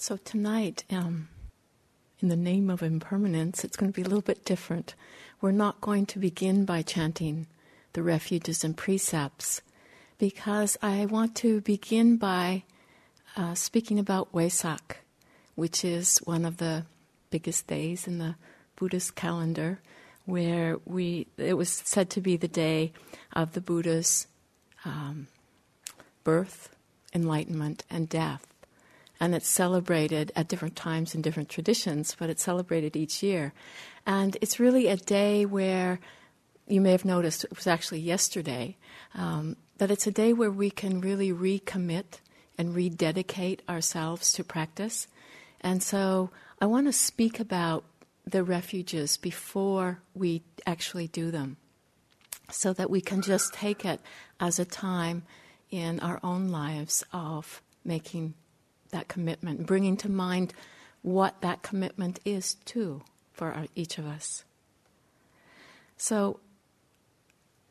So tonight, um, in the name of impermanence, it's going to be a little bit different. We're not going to begin by chanting the refuges and precepts because I want to begin by uh, speaking about Wesak, which is one of the biggest days in the Buddhist calendar, where we it was said to be the day of the Buddha's um, birth, enlightenment, and death. And it's celebrated at different times in different traditions, but it's celebrated each year. And it's really a day where you may have noticed it was actually yesterday um, that it's a day where we can really recommit and rededicate ourselves to practice. And so I want to speak about the refuges before we actually do them so that we can just take it as a time in our own lives of making that commitment, bringing to mind what that commitment is too for our, each of us. So,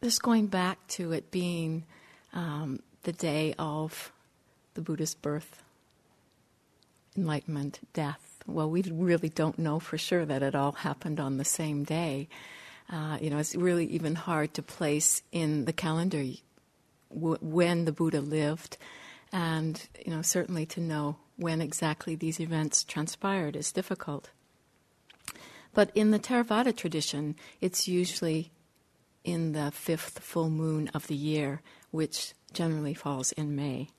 just going back to it being um, the day of the Buddha's birth, enlightenment, death. Well, we really don't know for sure that it all happened on the same day. Uh, you know, it's really even hard to place in the calendar when the Buddha lived, and you know, certainly to know when exactly these events transpired is difficult. But in the Theravada tradition, it's usually in the fifth full moon of the year, which generally falls in May.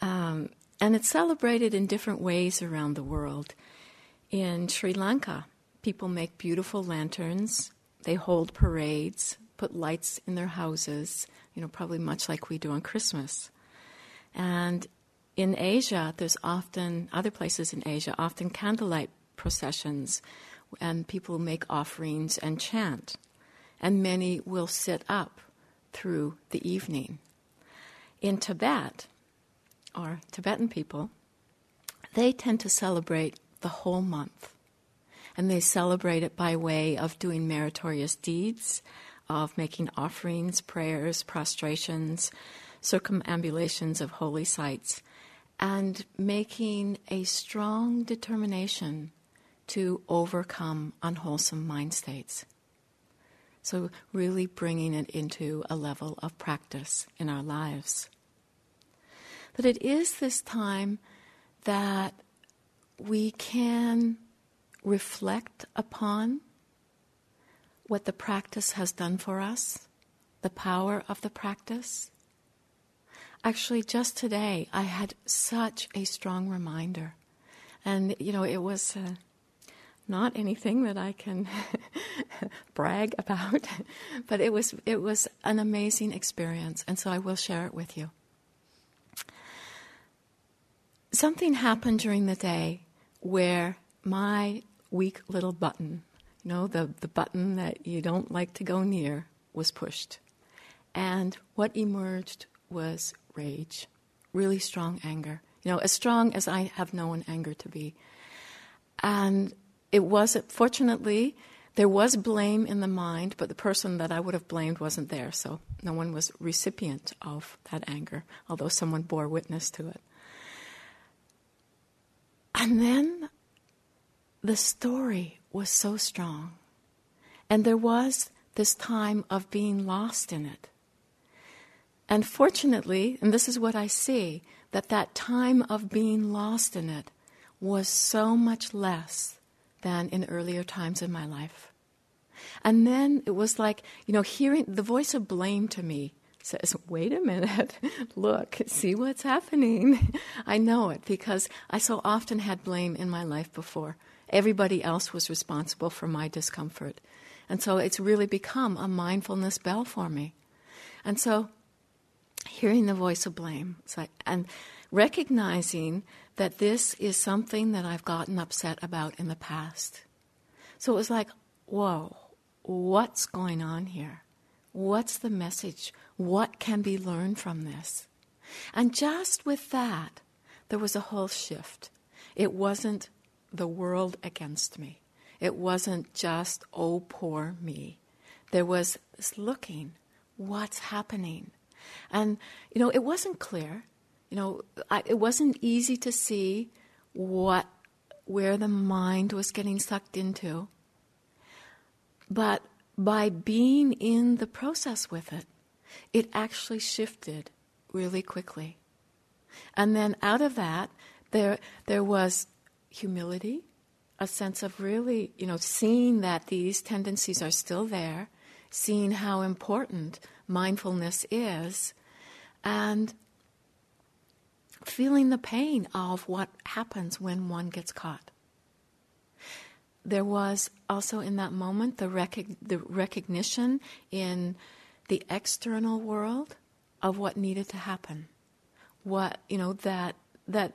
Um, and it's celebrated in different ways around the world. In Sri Lanka, people make beautiful lanterns, they hold parades, put lights in their houses, you know, probably much like we do on Christmas. And in Asia, there's often, other places in Asia, often candlelight processions, and people make offerings and chant. And many will sit up through the evening. In Tibet, or Tibetan people, they tend to celebrate the whole month. And they celebrate it by way of doing meritorious deeds, of making offerings, prayers, prostrations, circumambulations of holy sites, and making a strong determination to overcome unwholesome mind states. So, really bringing it into a level of practice in our lives. But it is this time that we can reflect upon what the practice has done for us, the power of the practice, Actually, just today, I had such a strong reminder. And, you know, it was uh, not anything that I can brag about, but it was, it was an amazing experience. And so I will share it with you. Something happened during the day where my weak little button, you know, the, the button that you don't like to go near, was pushed. And what emerged was rage, really strong anger. You know, as strong as I have known anger to be. And it was, fortunately, there was blame in the mind, but the person that I would have blamed wasn't there, so no one was recipient of that anger, although someone bore witness to it. And then the story was so strong, and there was this time of being lost in it. And fortunately, and this is what I see, that that time of being lost in it was so much less than in earlier times in my life. And then it was like, you know, hearing the voice of blame to me says, wait a minute, look, see what's happening. I know it because I so often had blame in my life before. Everybody else was responsible for my discomfort. And so it's really become a mindfulness bell for me. And so hearing the voice of blame like, and recognizing that this is something that I've gotten upset about in the past. So it was like, whoa, what's going on here? What's the message? What can be learned from this? And just with that, there was a whole shift. It wasn't the world against me. It wasn't just, oh, poor me. There was this looking, what's happening? And, you know, it wasn't clear. You know, I, it wasn't easy to see what where the mind was getting sucked into. But by being in the process with it, it actually shifted really quickly. And then out of that, there, there was humility, a sense of really, you know, seeing that these tendencies are still there, seeing how important mindfulness is, and feeling the pain of what happens when one gets caught. There was also in that moment the, rec- the recognition in the external world of what needed to happen. What, you know, that, that,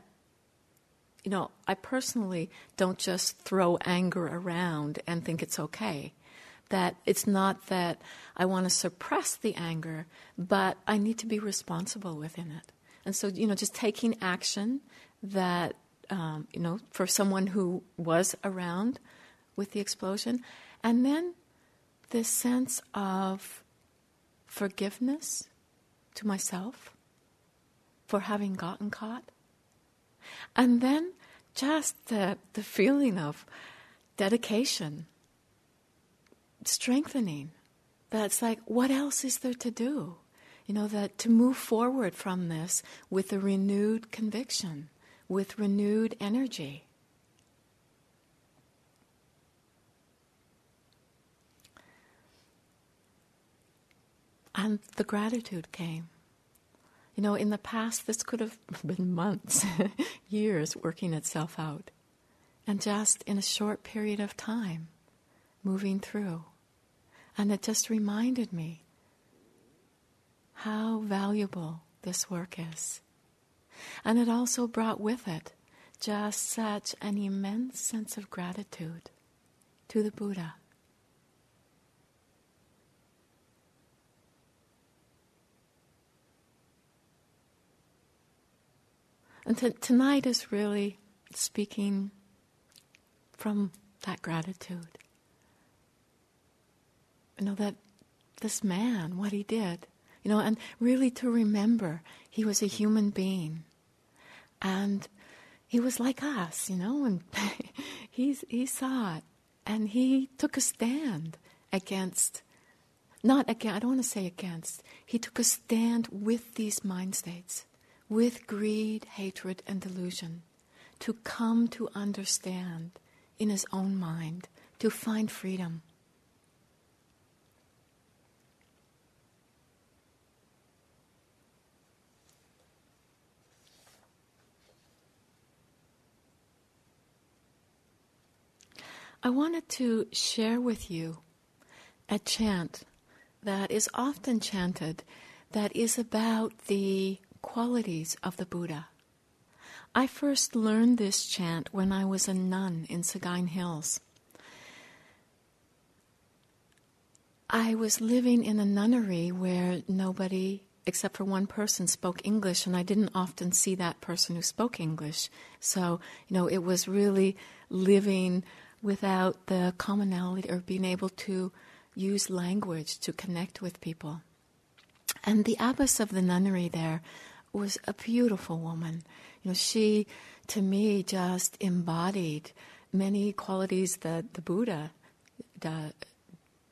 you know, I personally don't just throw anger around and think it's okay. That it's not that I want to suppress the anger, but I need to be responsible within it. And so, you know, just taking action that, um, you know, for someone who was around with the explosion. And then this sense of forgiveness to myself for having gotten caught. And then just the, the feeling of dedication, strengthening. That's like, what else is there to do? You know, that to move forward from this with a renewed conviction, with renewed energy. And the gratitude came. You know, in the past, this could have been months, years working itself out. And just in a short period of time, moving through. And it just reminded me how valuable this work is. And it also brought with it just such an immense sense of gratitude to the Buddha. And t- tonight is really speaking from that gratitude. You know, that this man, what he did, you know, and really to remember he was a human being. And he was like us, you know, and he's, he saw it. And he took a stand against, not again, I don't want to say against, he took a stand with these mind states, with greed, hatred, and delusion, to come to understand in his own mind, to find freedom. I wanted to share with you a chant that is often chanted that is about the qualities of the Buddha. I first learned this chant when I was a nun in Sagaing Hills. I was living in a nunnery where nobody except for one person spoke English, and I didn't often see that person who spoke English. So, you know, it was really living without the commonality or being able to use language to connect with people. And the abbess of the nunnery there was a beautiful woman. You know, she, to me, just embodied many qualities that the Buddha do,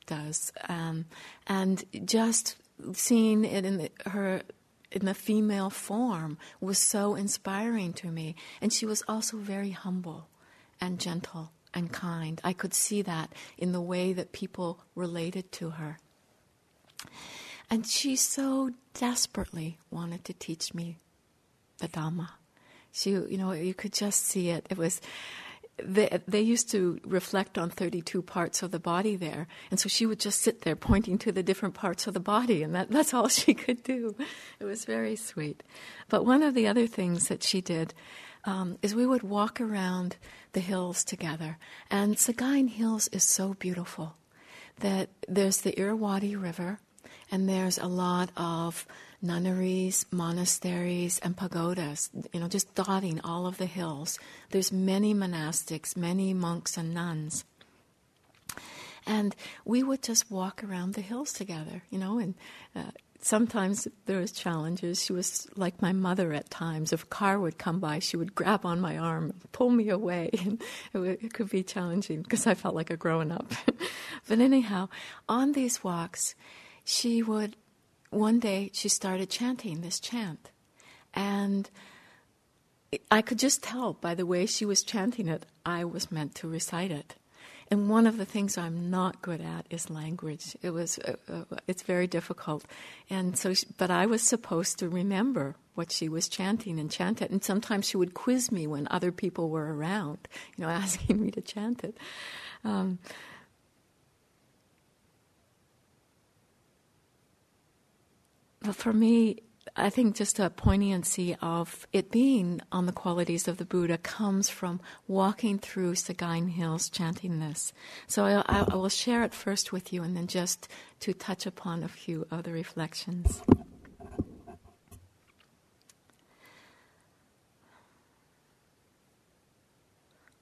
does, um, and just seeing it in the, her in the female form was so inspiring to me. And she was also very humble and gentle and kind. I could see that in the way that people related to her. And she so desperately wanted to teach me the Dhamma. She, you know, you could just see it. It was, they, they used to reflect on 32 parts of the body there. And so she would just sit there pointing to the different parts of the body, and that, that's all she could do. It was very sweet. But one of the other things that she did um, is we would walk around the hills together. And Sagaing Hills is so beautiful that there's the Irrawaddy River, and there's a lot of nunneries, monasteries, and pagodas, you know, just dotting all of the hills. There's many monastics, many monks and nuns. And we would just walk around the hills together, you know, and uh, sometimes there was challenges. She was like my mother at times. If a car would come by, she would grab on my arm, pull me away, and it, would, it could be challenging because I felt like a grown up. but anyhow, on these walks, she would. One day, she started chanting this chant, and I could just tell by the way she was chanting it, I was meant to recite it. And one of the things I'm not good at is language. It was, uh, uh, it's very difficult. And so, she, but I was supposed to remember what she was chanting and chant it. And sometimes she would quiz me when other people were around, you know, asking me to chant it. Um, but for me, I think just a poignancy of it being on the qualities of the Buddha comes from walking through Sagaing Hills chanting this. So I, I, will share it first with you and then just to touch upon a few other reflections.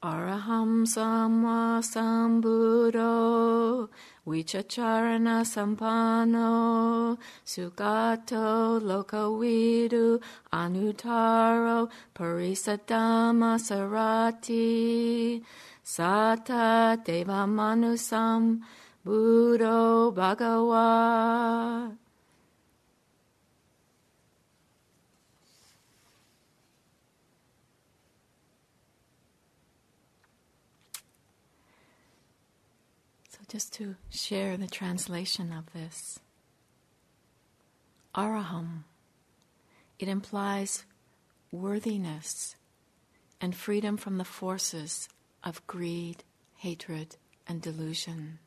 Araham Samma Sambuddho Vichacharana Sampanno Sugato Lokavidu anutaro Parisadama Sarati Sata Devamanusam Buddho Bhagawa just to share the translation of this. Araham, it implies worthiness and freedom from the forces of greed, hatred, and delusion.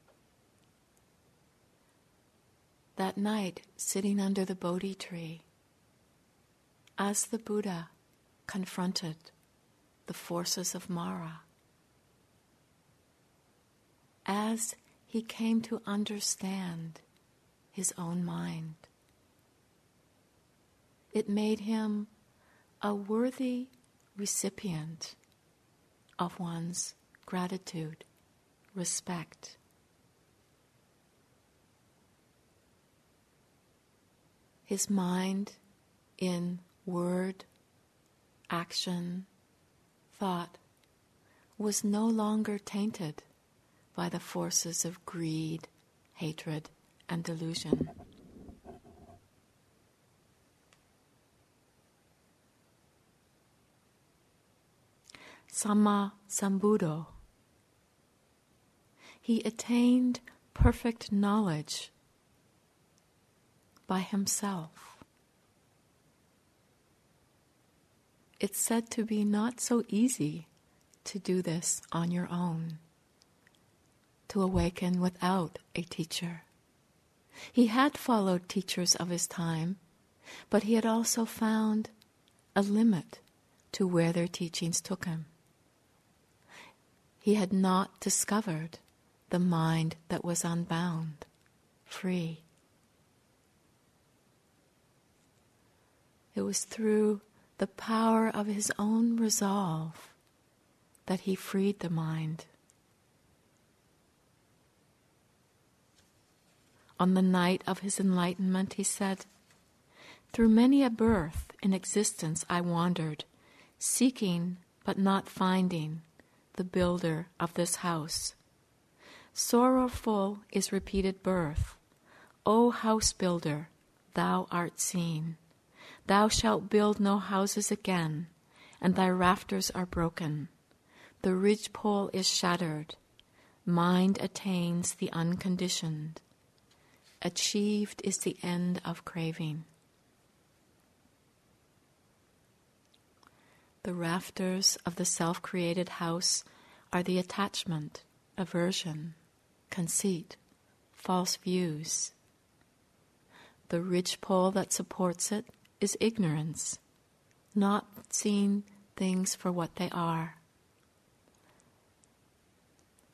That night, sitting under the Bodhi tree, as the Buddha confronted the forces of Mara, as he came to understand his own mind. It made him a worthy recipient of one's gratitude, respect. His mind in word, action, thought was no longer tainted by the forces of greed, hatred, and delusion. Samma Sambuddho. He attained perfect knowledge by himself. It's said to be not so easy to do this on your own to awaken without a teacher. He had followed teachers of his time, but he had also found a limit to where their teachings took him. He had not discovered the mind that was unbound, free. It was through the power of his own resolve that he freed the mind. On the night of his enlightenment, he said, Through many a birth in existence I wandered, seeking but not finding the builder of this house. Sorrowful is repeated birth. O house builder, thou art seen. Thou shalt build no houses again, and thy rafters are broken. The ridgepole is shattered. Mind attains the unconditioned. Achieved is the end of craving. The rafters of the self created house are the attachment, aversion, conceit, false views. The ridgepole that supports it is ignorance, not seeing things for what they are.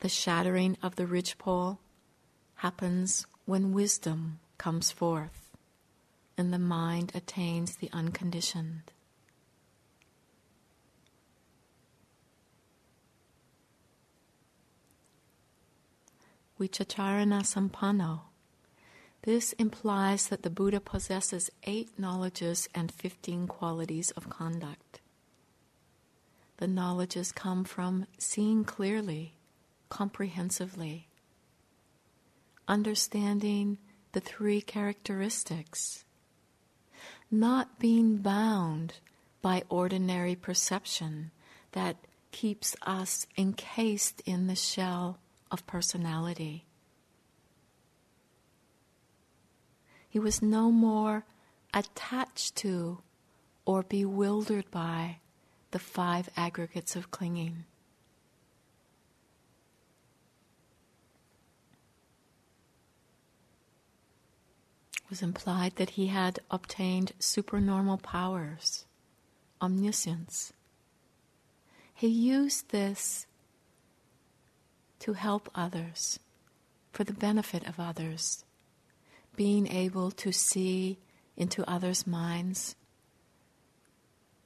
The shattering of the ridgepole happens when wisdom comes forth and the mind attains the unconditioned. Vichacharana Sampanno. This implies that the Buddha possesses eight knowledges and 15 qualities of conduct. The knowledges come from seeing clearly, comprehensively, understanding the three characteristics, not being bound by ordinary perception that keeps us encased in the shell of personality. He was no more attached to or bewildered by the five aggregates of clinging. Was implied that he had obtained supernormal powers, omniscience. He used this to help others, for the benefit of others being able to see into others' minds,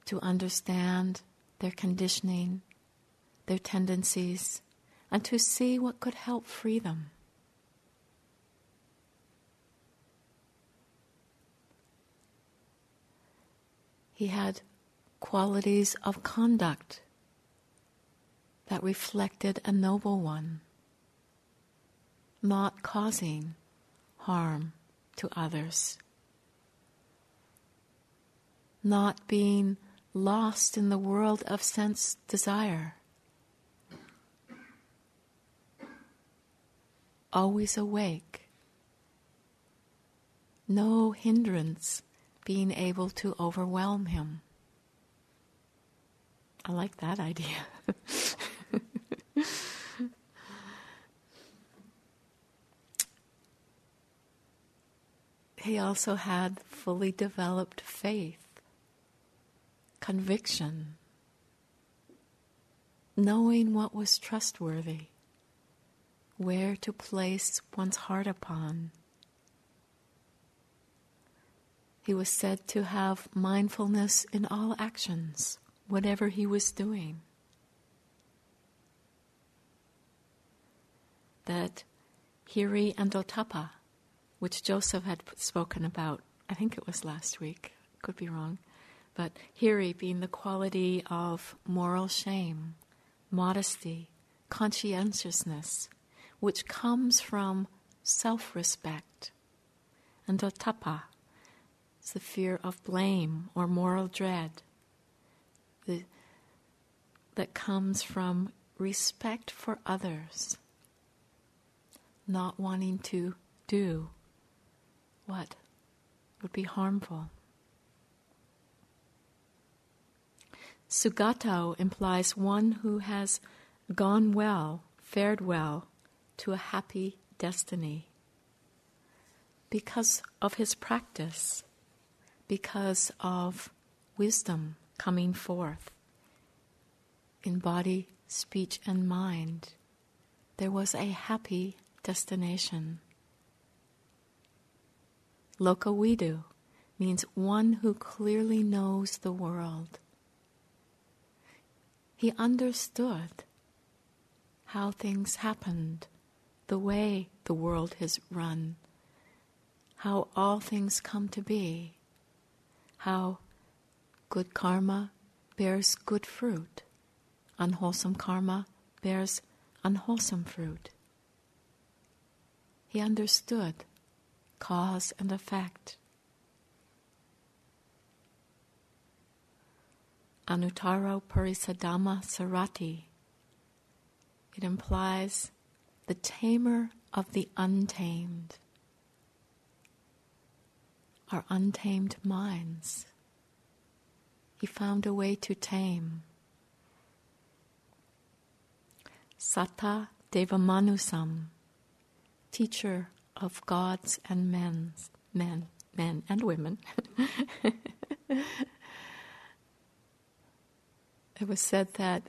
to understand their conditioning, their tendencies, and to see what could help free them. He had qualities of conduct that reflected a noble one, not causing harm to others. Not being lost in the world of sense desire. Always awake. No hindrance being able to overwhelm him. I like that idea. he also had fully developed faith, conviction, knowing what was trustworthy, where to place one's heart upon. He was said to have mindfulness in all actions, whatever he was doing. That Hiri and Ottappa, which Joseph had spoken about, I think it was last week, could be wrong, but hiri being the quality of moral shame, modesty, conscientiousness, which comes from self respect, and ottappa is the fear of blame or moral dread the, that comes from respect for others, not wanting to do what would be harmful. Sugato implies one who has gone well, fared well, to a happy destiny. Because of his practice, because of wisdom coming forth in body, speech, and mind, there was a happy destination. Lokavidu means one who clearly knows the world. He understood how things happened, the way the world has run, how all things come to be, how good karma bears good fruit, unwholesome karma bears unwholesome fruit. He understood cause and effect. Anuttaro Parisadhamma Sarati. It implies the tamer of the untamed, our untamed minds. He found a way to tame. Sata Devamanusam, teacher of gods and men's, men, men and women. it was said that,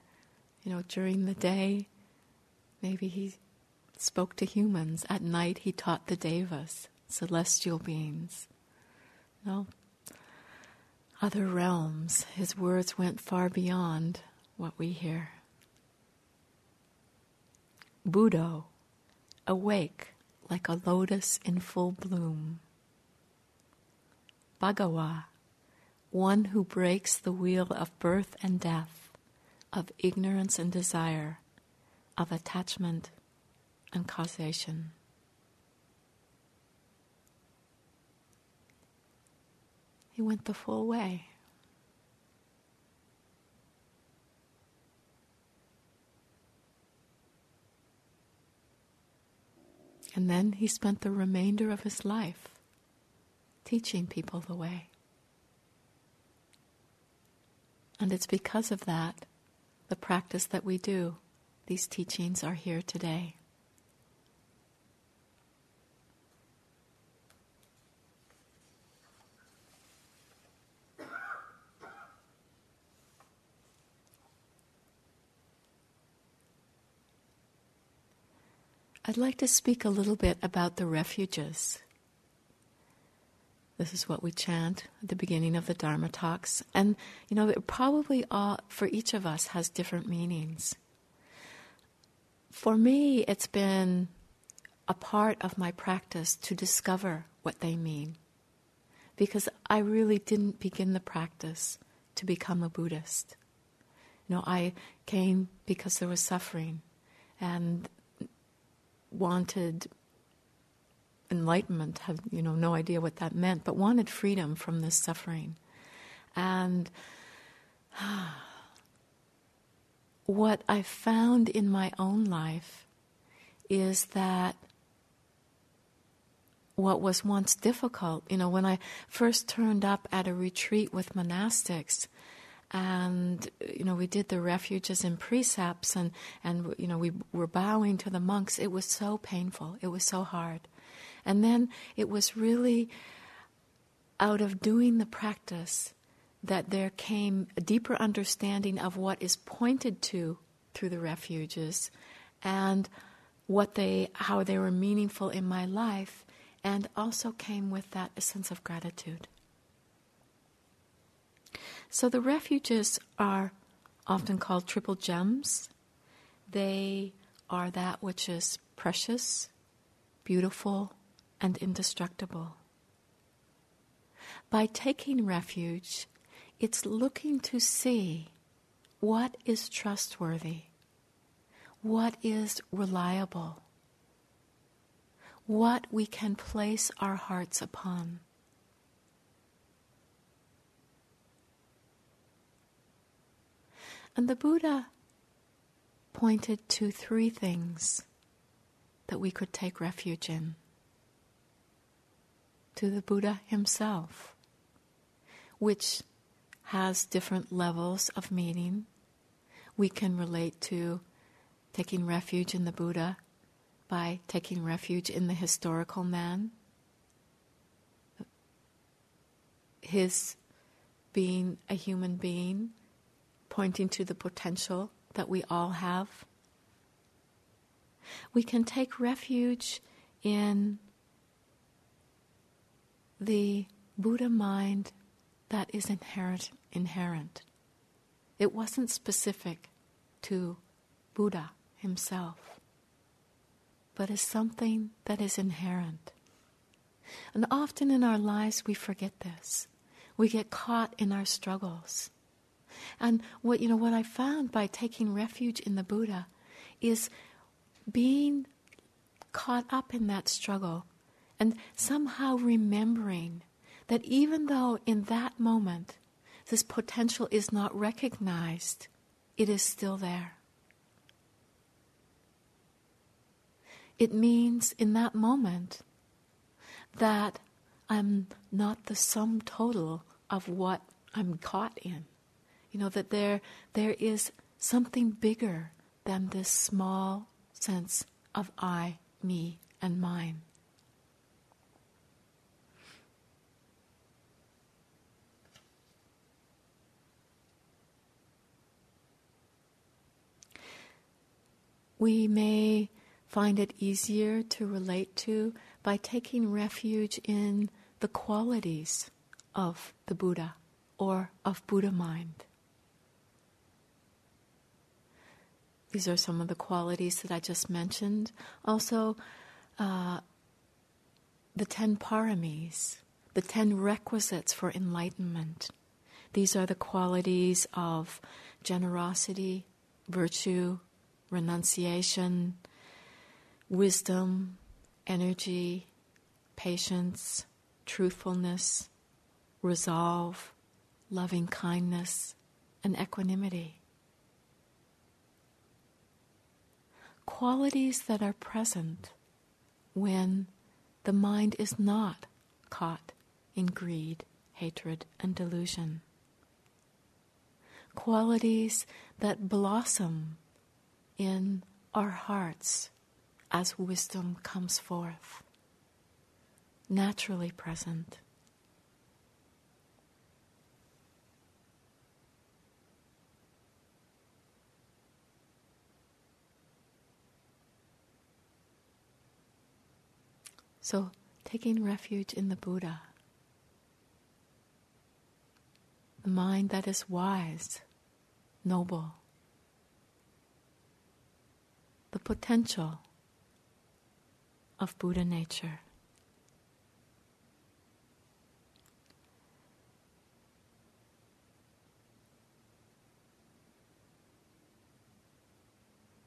you know, during the day, maybe he spoke to humans. At night, he taught the devas, celestial beings. No, other realms. His words went far beyond what we hear. Buddho, awake, like a lotus in full bloom. Bhagawa, one who breaks the wheel of birth and death, of ignorance and desire, of attachment and causation. He went the full way. And then he spent the remainder of his life teaching people the way. And it's because of that, the practice that we do, these teachings are here today. I'd like to speak a little bit about the refuges. This is what we chant at the beginning of the Dharma talks. And, you know, it probably all, for each of us has different meanings. For me, it's been a part of my practice to discover what they mean. Because I really didn't begin the practice to become a Buddhist. You know, I came because there was suffering. And wanted enlightenment, had you know no idea what that meant, but wanted freedom from this suffering. And what I found in my own life is that what was once difficult, you know, when I first turned up at a retreat with monastics, and you know we did the refuges and precepts and and you know we were bowing to the monks. It was so painful. It was so hard. And then it was really out of doing the practice that there came a deeper understanding of what is pointed to through the refuges and what they how they were meaningful in my life and also came with that a sense of gratitude so the refuges are often called triple gems. They are that which is precious, beautiful, and indestructible. By taking refuge, it's looking to see what is trustworthy, what is reliable, what we can place our hearts upon. And the Buddha pointed to three things that we could take refuge in to the Buddha himself, which has different levels of meaning. We can relate to taking refuge in the Buddha by taking refuge in the historical man, his being a human being pointing to the potential that we all have. We can take refuge in the Buddha mind that is inherent. inherent. It wasn't specific to Buddha himself, but is something that is inherent. And often in our lives we forget this. We get caught in our struggles. And what you know what I found by taking refuge in the Buddha is being caught up in that struggle and somehow remembering that even though in that moment this potential is not recognized, it is still there. It means in that moment that I'm not the sum total of what I'm caught in. You know, that there, there is something bigger than this small sense of I, me, and mine. We may find it easier to relate to by taking refuge in the qualities of the Buddha or of Buddha mind. These are some of the qualities that I just mentioned. Also, uh, the ten paramis, the ten requisites for enlightenment. These are the qualities of generosity, virtue, renunciation, wisdom, energy, patience, truthfulness, resolve, loving kindness, and equanimity. Qualities that are present when the mind is not caught in greed, hatred, and delusion. Qualities that blossom in our hearts as wisdom comes forth, naturally present. So, taking refuge in the Buddha, the mind that is wise, noble, the potential of Buddha nature.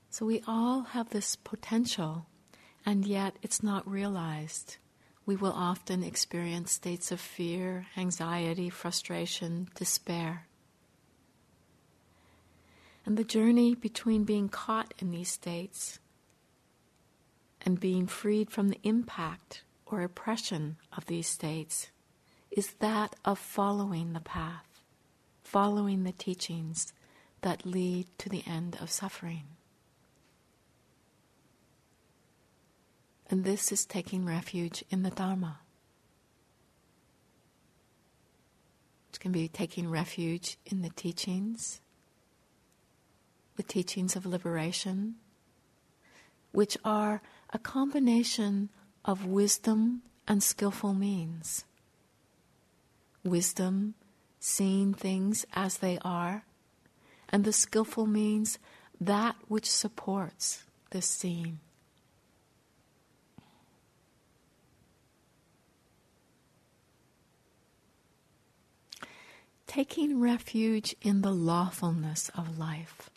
So we all have this potential and yet it's not realized. We will often experience states of fear, anxiety, frustration, despair. And the journey between being caught in these states and being freed from the impact or oppression of these states is that of following the path, following the teachings that lead to the end of suffering. And this is taking refuge in the Dharma. It can be taking refuge in the teachings, the teachings of liberation, which are a combination of wisdom and skillful means. Wisdom, seeing things as they are, and the skillful means that which supports this seeing. Taking refuge in the lawfulness of life.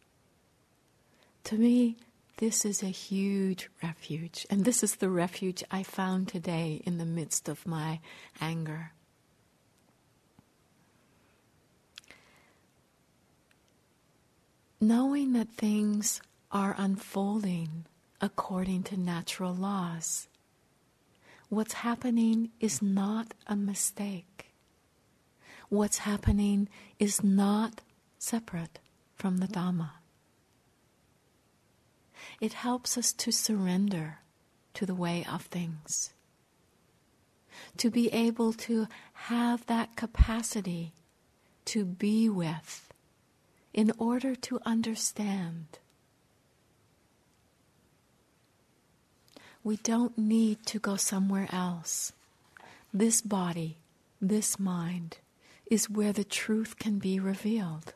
To me, this is a huge refuge, and this is the refuge I found today in the midst of my anger. Knowing that things are unfolding according to natural laws, what's happening is not a mistake what's happening is not separate from the Dhamma. It helps us to surrender to the way of things, to be able to have that capacity to be with in order to understand. We don't need to go somewhere else. This body, this mind, is where the truth can be revealed.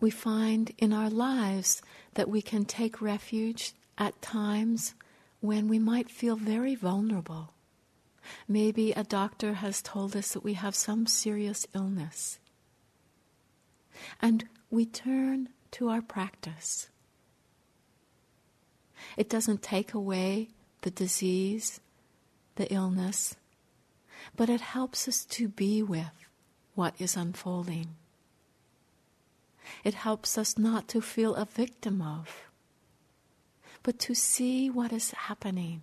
We find in our lives that we can take refuge at times when we might feel very vulnerable. Maybe a doctor has told us that we have some serious illness. And we turn to our practice. It doesn't take away the disease, the illness, but it helps us to be with what is unfolding. It helps us not to feel a victim of, but to see what is happening,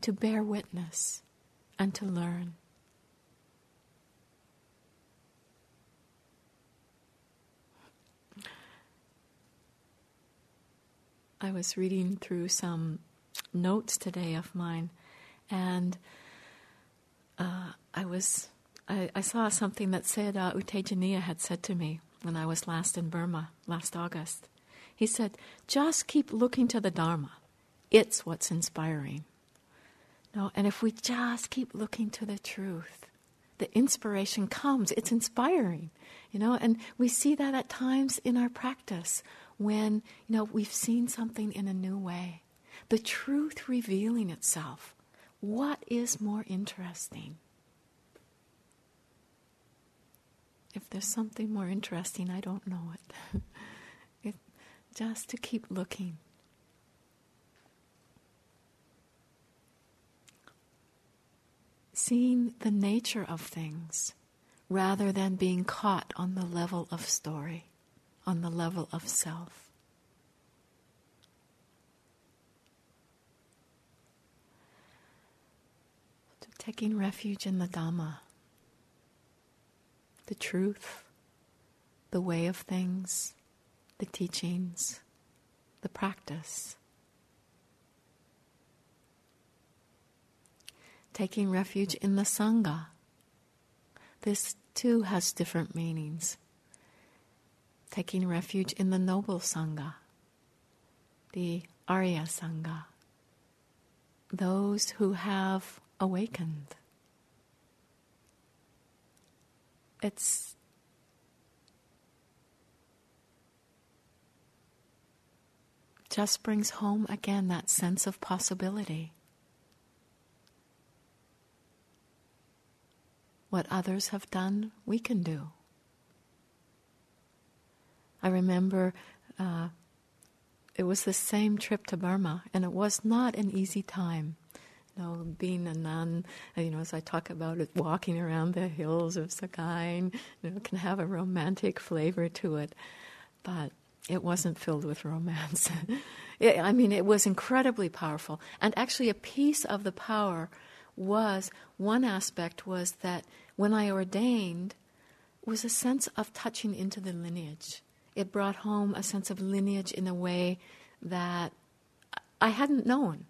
to bear witness, and to learn. I was reading through some notes today of mine, and uh, I was I, I, saw something that said uh, U Tejaniya had said to me when I was last in Burma last August. He said, "Just keep looking to the Dharma; it's what's inspiring." No, and if we just keep looking to the truth, the inspiration comes. It's inspiring, you know, and we see that at times in our practice when, you know, we've seen something in a new way. The truth revealing itself. What is more interesting? If there's something more interesting, I don't know it. it just to keep looking. Seeing the nature of things rather than being caught on the level of story, on the level of self. taking refuge in the Dhamma the truth, the way of things, the teachings, the practice. Taking refuge in the Sangha. This too has different meanings. Taking refuge in the Noble Sangha, the Arya Sangha, those who have awakened. it's just brings home again that sense of possibility. What others have done, we can do. I remember uh, it was the same trip to Burma, and it was not an easy time You know, being a nun, you know, as I talk about it, walking around the hills of Sagaing, you know, can have a romantic flavor to it, but it wasn't filled with romance. it, I mean, it was incredibly powerful, and actually, a piece of the power was one aspect was that when I ordained, was a sense of touching into the lineage. It brought home a sense of lineage in a way that I hadn't known.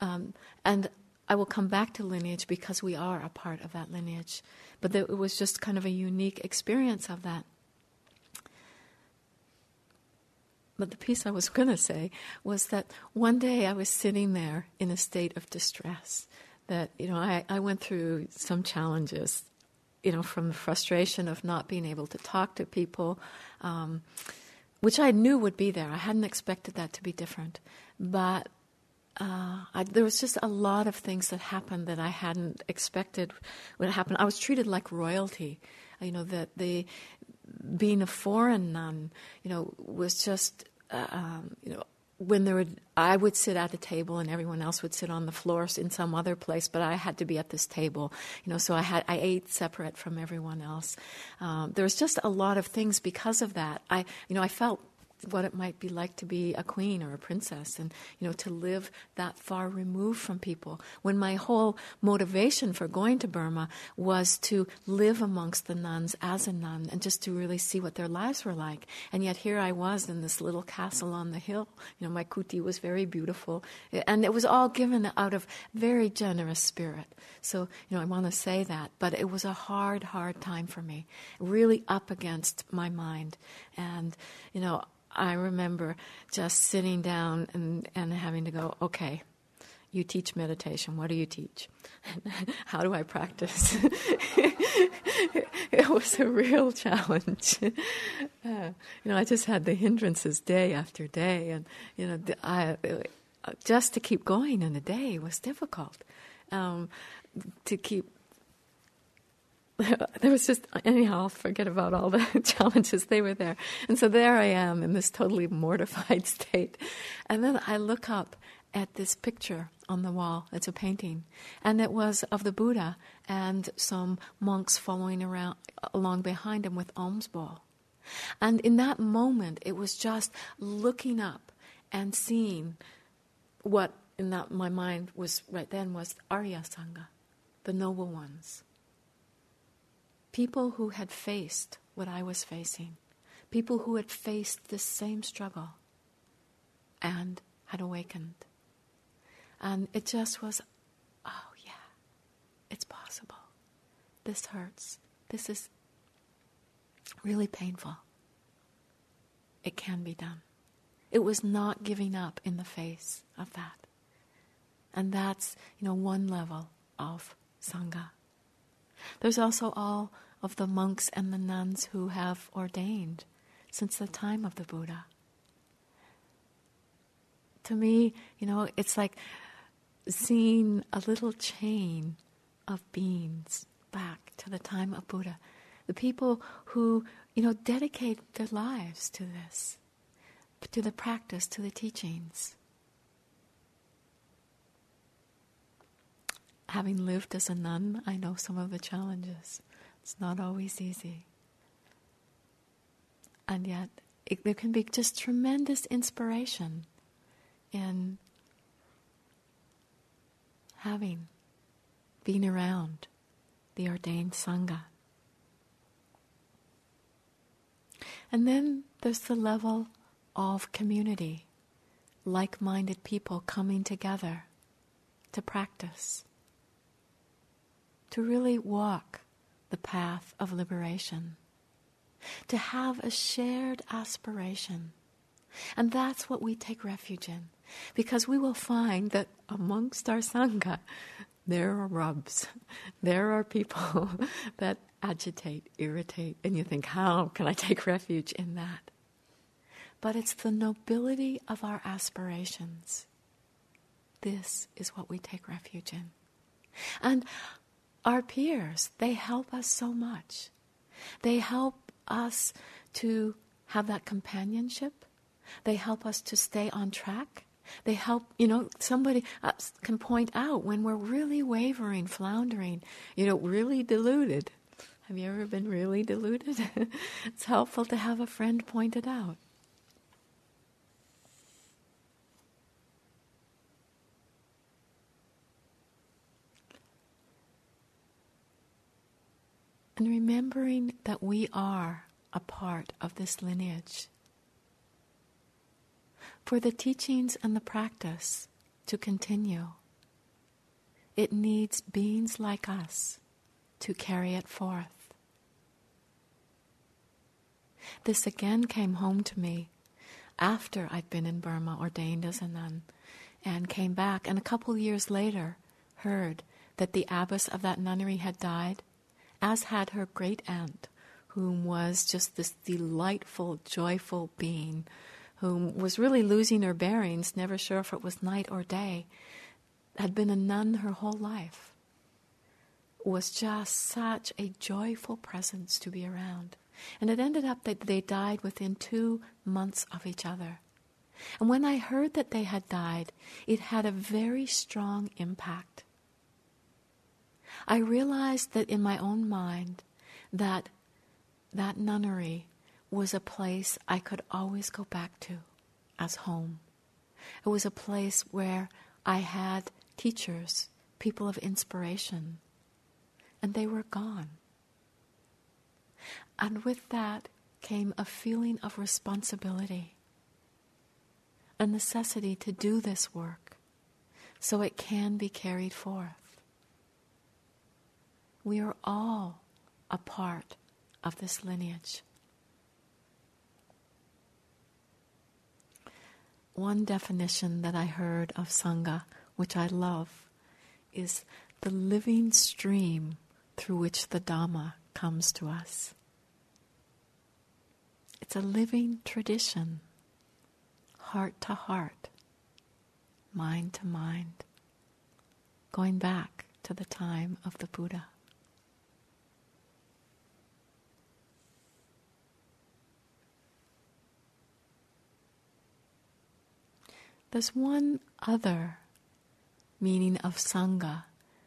Um, and I will come back to lineage because we are a part of that lineage. But it was just kind of a unique experience of that. But the piece I was going to say was that one day I was sitting there in a state of distress. That, you know, I, I went through some challenges, you know, from the frustration of not being able to talk to people, um, which I knew would be there. I hadn't expected that to be different. But uh, I, there was just a lot of things that happened that I hadn't expected would happen. I was treated like royalty. You know that the being a foreign nun, you know, was just uh, um, you know when there would I would sit at the table and everyone else would sit on the floor in some other place, but I had to be at this table, you know. So I had I ate separate from everyone else. Um, there was just a lot of things because of that. I you know I felt what it might be like to be a queen or a princess and you know to live that far removed from people. When my whole motivation for going to Burma was to live amongst the nuns as a nun and just to really see what their lives were like. And yet here I was in this little castle on the hill. You know my kuti was very beautiful. And it was all given out of very generous spirit. So you know I want to say that but it was a hard hard time for me. Really up against my mind. And you know I remember just sitting down and, and having to go, okay, you teach meditation. What do you teach? How do I practice? it was a real challenge. Uh, you know, I just had the hindrances day after day, and you know, I, just to keep going in a day was difficult. Um, to keep there was just anyhow, I'll forget about all the challenges. They were there, and so there I am in this totally mortified state, and then I look up at this picture on the wall. It's a painting, and it was of the Buddha and some monks following around along behind him with alms bowl. And in that moment, it was just looking up and seeing what in that my mind was right then was Arya Sangha, the noble ones people who had faced what I was facing, people who had faced this same struggle and had awakened. And it just was, oh yeah, it's possible. This hurts. This is really painful. It can be done. It was not giving up in the face of that. And that's, you know, one level of Sangha. There's also all of the monks and the nuns who have ordained since the time of the Buddha. To me, you know, it's like seeing a little chain of beings back to the time of Buddha. The people who, you know, dedicate their lives to this, to the practice, to the teachings. Having lived as a nun, I know some of the challenges. It's not always easy. And yet, it, there can be just tremendous inspiration in having, being around the ordained Sangha. And then there's the level of community, like minded people coming together to practice, to really walk the path of liberation, to have a shared aspiration. And that's what we take refuge in because we will find that amongst our Sangha, there are rubs. There are people that agitate, irritate, and you think, how can I take refuge in that? But it's the nobility of our aspirations. This is what we take refuge in. And our peers, they help us so much. They help us to have that companionship. They help us to stay on track. They help, you know, somebody uh, can point out when we're really wavering, floundering, you know, really deluded. Have you ever been really deluded? it's helpful to have a friend point it out. And remembering that we are a part of this lineage for the teachings and the practice to continue, it needs beings like us to carry it forth. This again came home to me after I'd been in Burma, ordained as a nun, and came back, and a couple years later heard that the abbess of that nunnery had died, as had her great aunt, whom was just this delightful, joyful being who was really losing her bearings, never sure if it was night or day, had been a nun her whole life, was just such a joyful presence to be around. And it ended up that they died within two months of each other. And when I heard that they had died, it had a very strong impact. I realized that in my own mind that that nunnery was a place I could always go back to as home. It was a place where I had teachers, people of inspiration, and they were gone. And with that came a feeling of responsibility, a necessity to do this work so it can be carried forth. We are all a part of this lineage. One definition that I heard of Sangha, which I love, is the living stream through which the Dhamma comes to us. It's a living tradition, heart to heart, mind to mind, going back to the time of the Buddha. There's one other meaning of Sangha,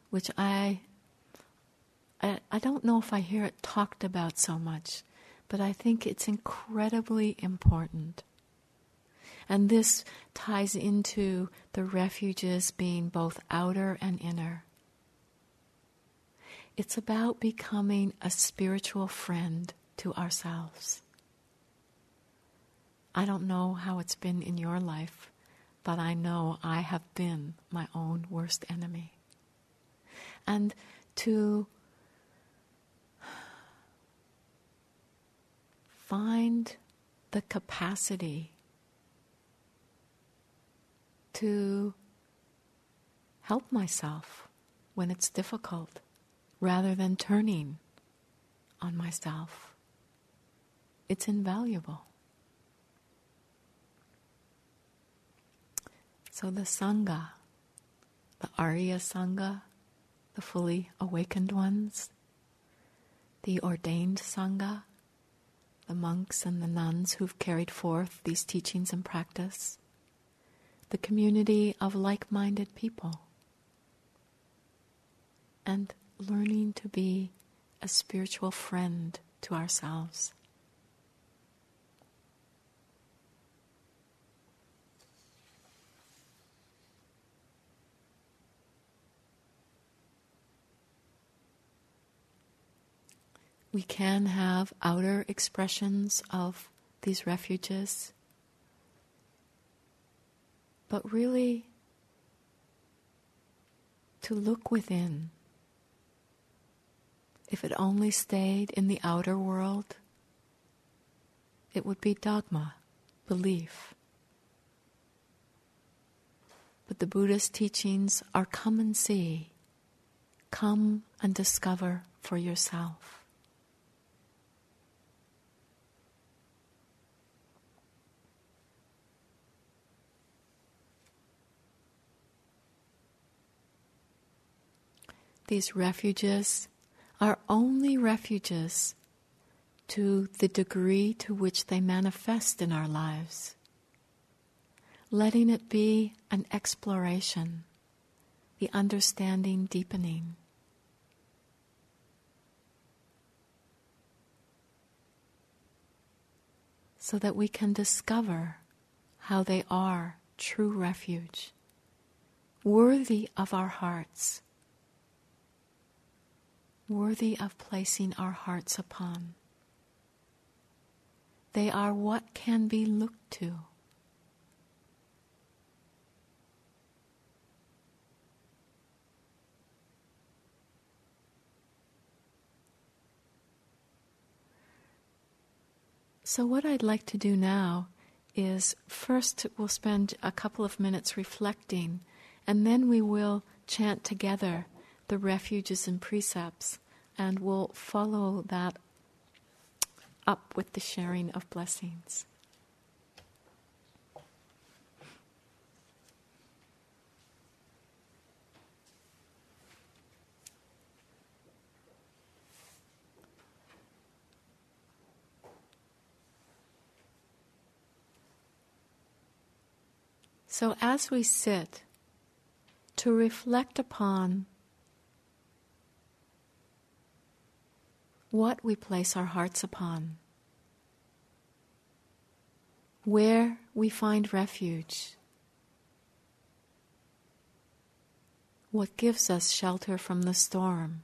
which I, I, I don't know if I hear it talked about so much, but I think it's incredibly important. And this ties into the refuges being both outer and inner. It's about becoming a spiritual friend to ourselves. I don't know how it's been in your life, but I know I have been my own worst enemy. And to find the capacity to help myself when it's difficult, rather than turning on myself. It's invaluable. So the Sangha, the Arya Sangha, the fully awakened ones, the ordained Sangha, the monks and the nuns who've carried forth these teachings and practice, the community of like minded people, and learning to be a spiritual friend to ourselves. We can have outer expressions of these refuges, but really to look within. If it only stayed in the outer world, it would be dogma, belief. But the Buddha's teachings are come and see, come and discover for yourself. These refuges are only refuges to the degree to which they manifest in our lives. Letting it be an exploration, the understanding deepening. So that we can discover how they are true refuge, worthy of our hearts worthy of placing our hearts upon. They are what can be looked to. So, what I'd like to do now is first we'll spend a couple of minutes reflecting, and then we will chant together the refuges and precepts, and we'll follow that up with the sharing of blessings. So, as we sit, to reflect upon what we place our hearts upon, where we find refuge, what gives us shelter from the storm.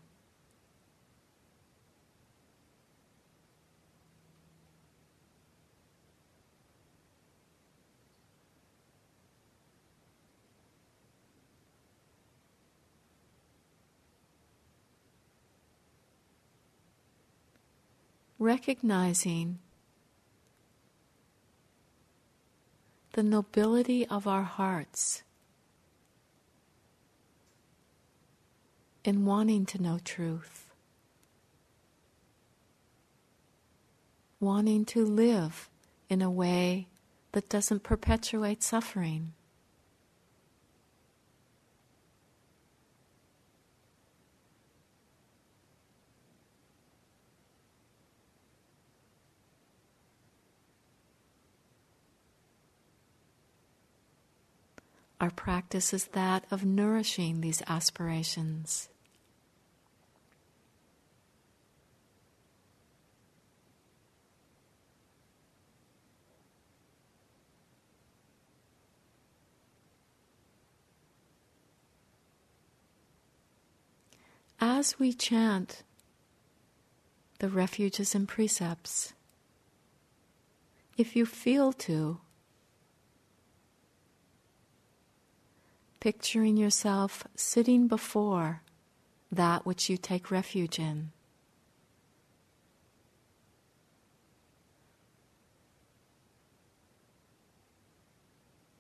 Recognizing the nobility of our hearts in wanting to know truth, wanting to live in a way that doesn't perpetuate suffering. Our practice is that of nourishing these aspirations. As we chant the refuges and precepts, if you feel to, picturing yourself sitting before that which you take refuge in.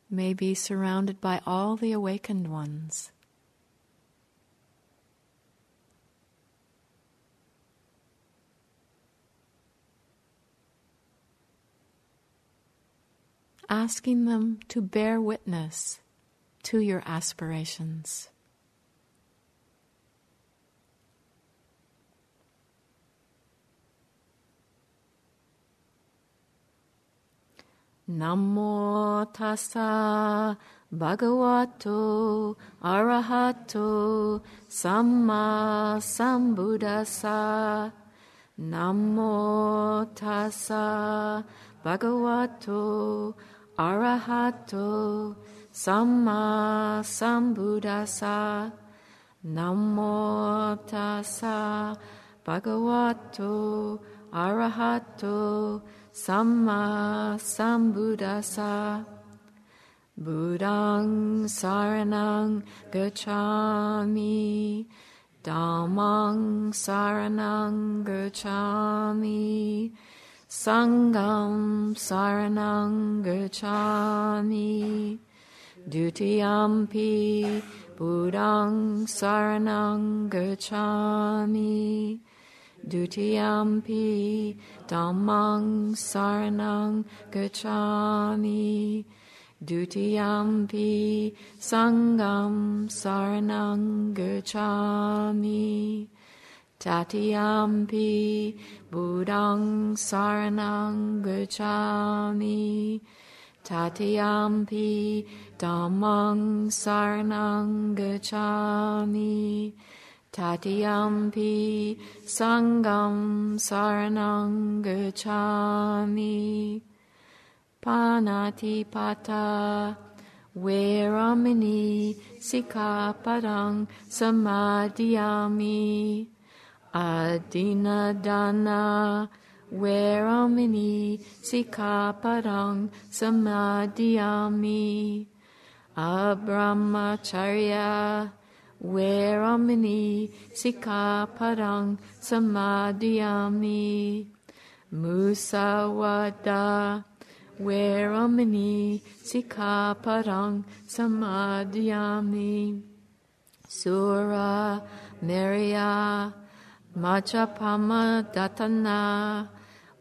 May be surrounded by all the awakened ones. Asking them to bear witness to your aspirations. Namo tassa bhagavato arahato samma sambuddhassa. Namo tassa bhagavato arahato samma sambuddhassa. Namo tassa bhagavato arahato Samma Sambuddhasa Buddhang Saranang Gacchami Dhammang Saranang Gacchami Sangam Saranang Gacchami Dutiyampi Buddhang Saranang Gacchami Dutiyampi Dhammang Saranang Gacchami Dutiyampi Sangam Saranang Gacchami Tatiyampi Buddhang Saranang Gacchami Tatiyampi Dhammang Saranang Gacchami Tatiyampi Sangam Saranang Gacchami Panati Pata Veramini Sikapadang Samadhyami. Adinadana Veramini Sikapadang Samadhyami? Abramacharya Veramini Sikaparang Samadhyami? Musawada Veramini Sikaparang Samadhyami? Sura Meriya Majapama Datana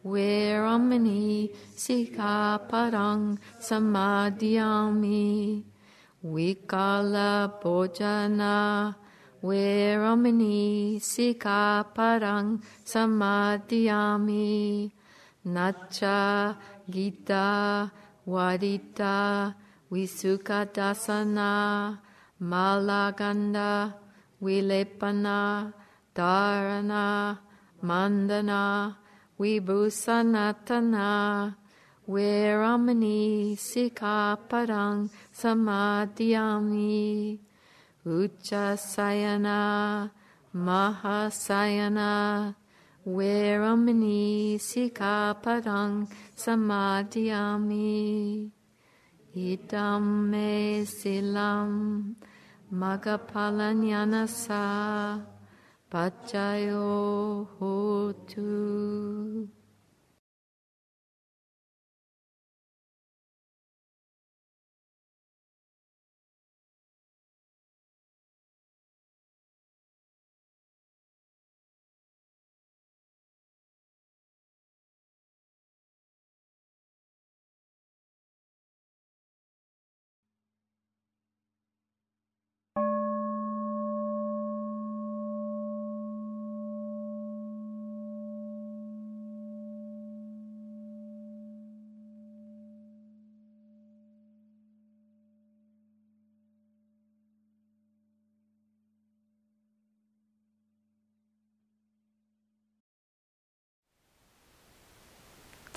Veramini Sikaparang Samadhyami. Vikala Bojana Veramini Sika Parang Samadhyami. Nacha Gita Wadita Visukadasana Malaganda Vilepana Dharana Mandana Vibhusanatana Veramani Sikaparang Samadhyami Uchasayana Mahasayana Veramani Sikaparang Samadhyami. Idam me silam 받자요 호투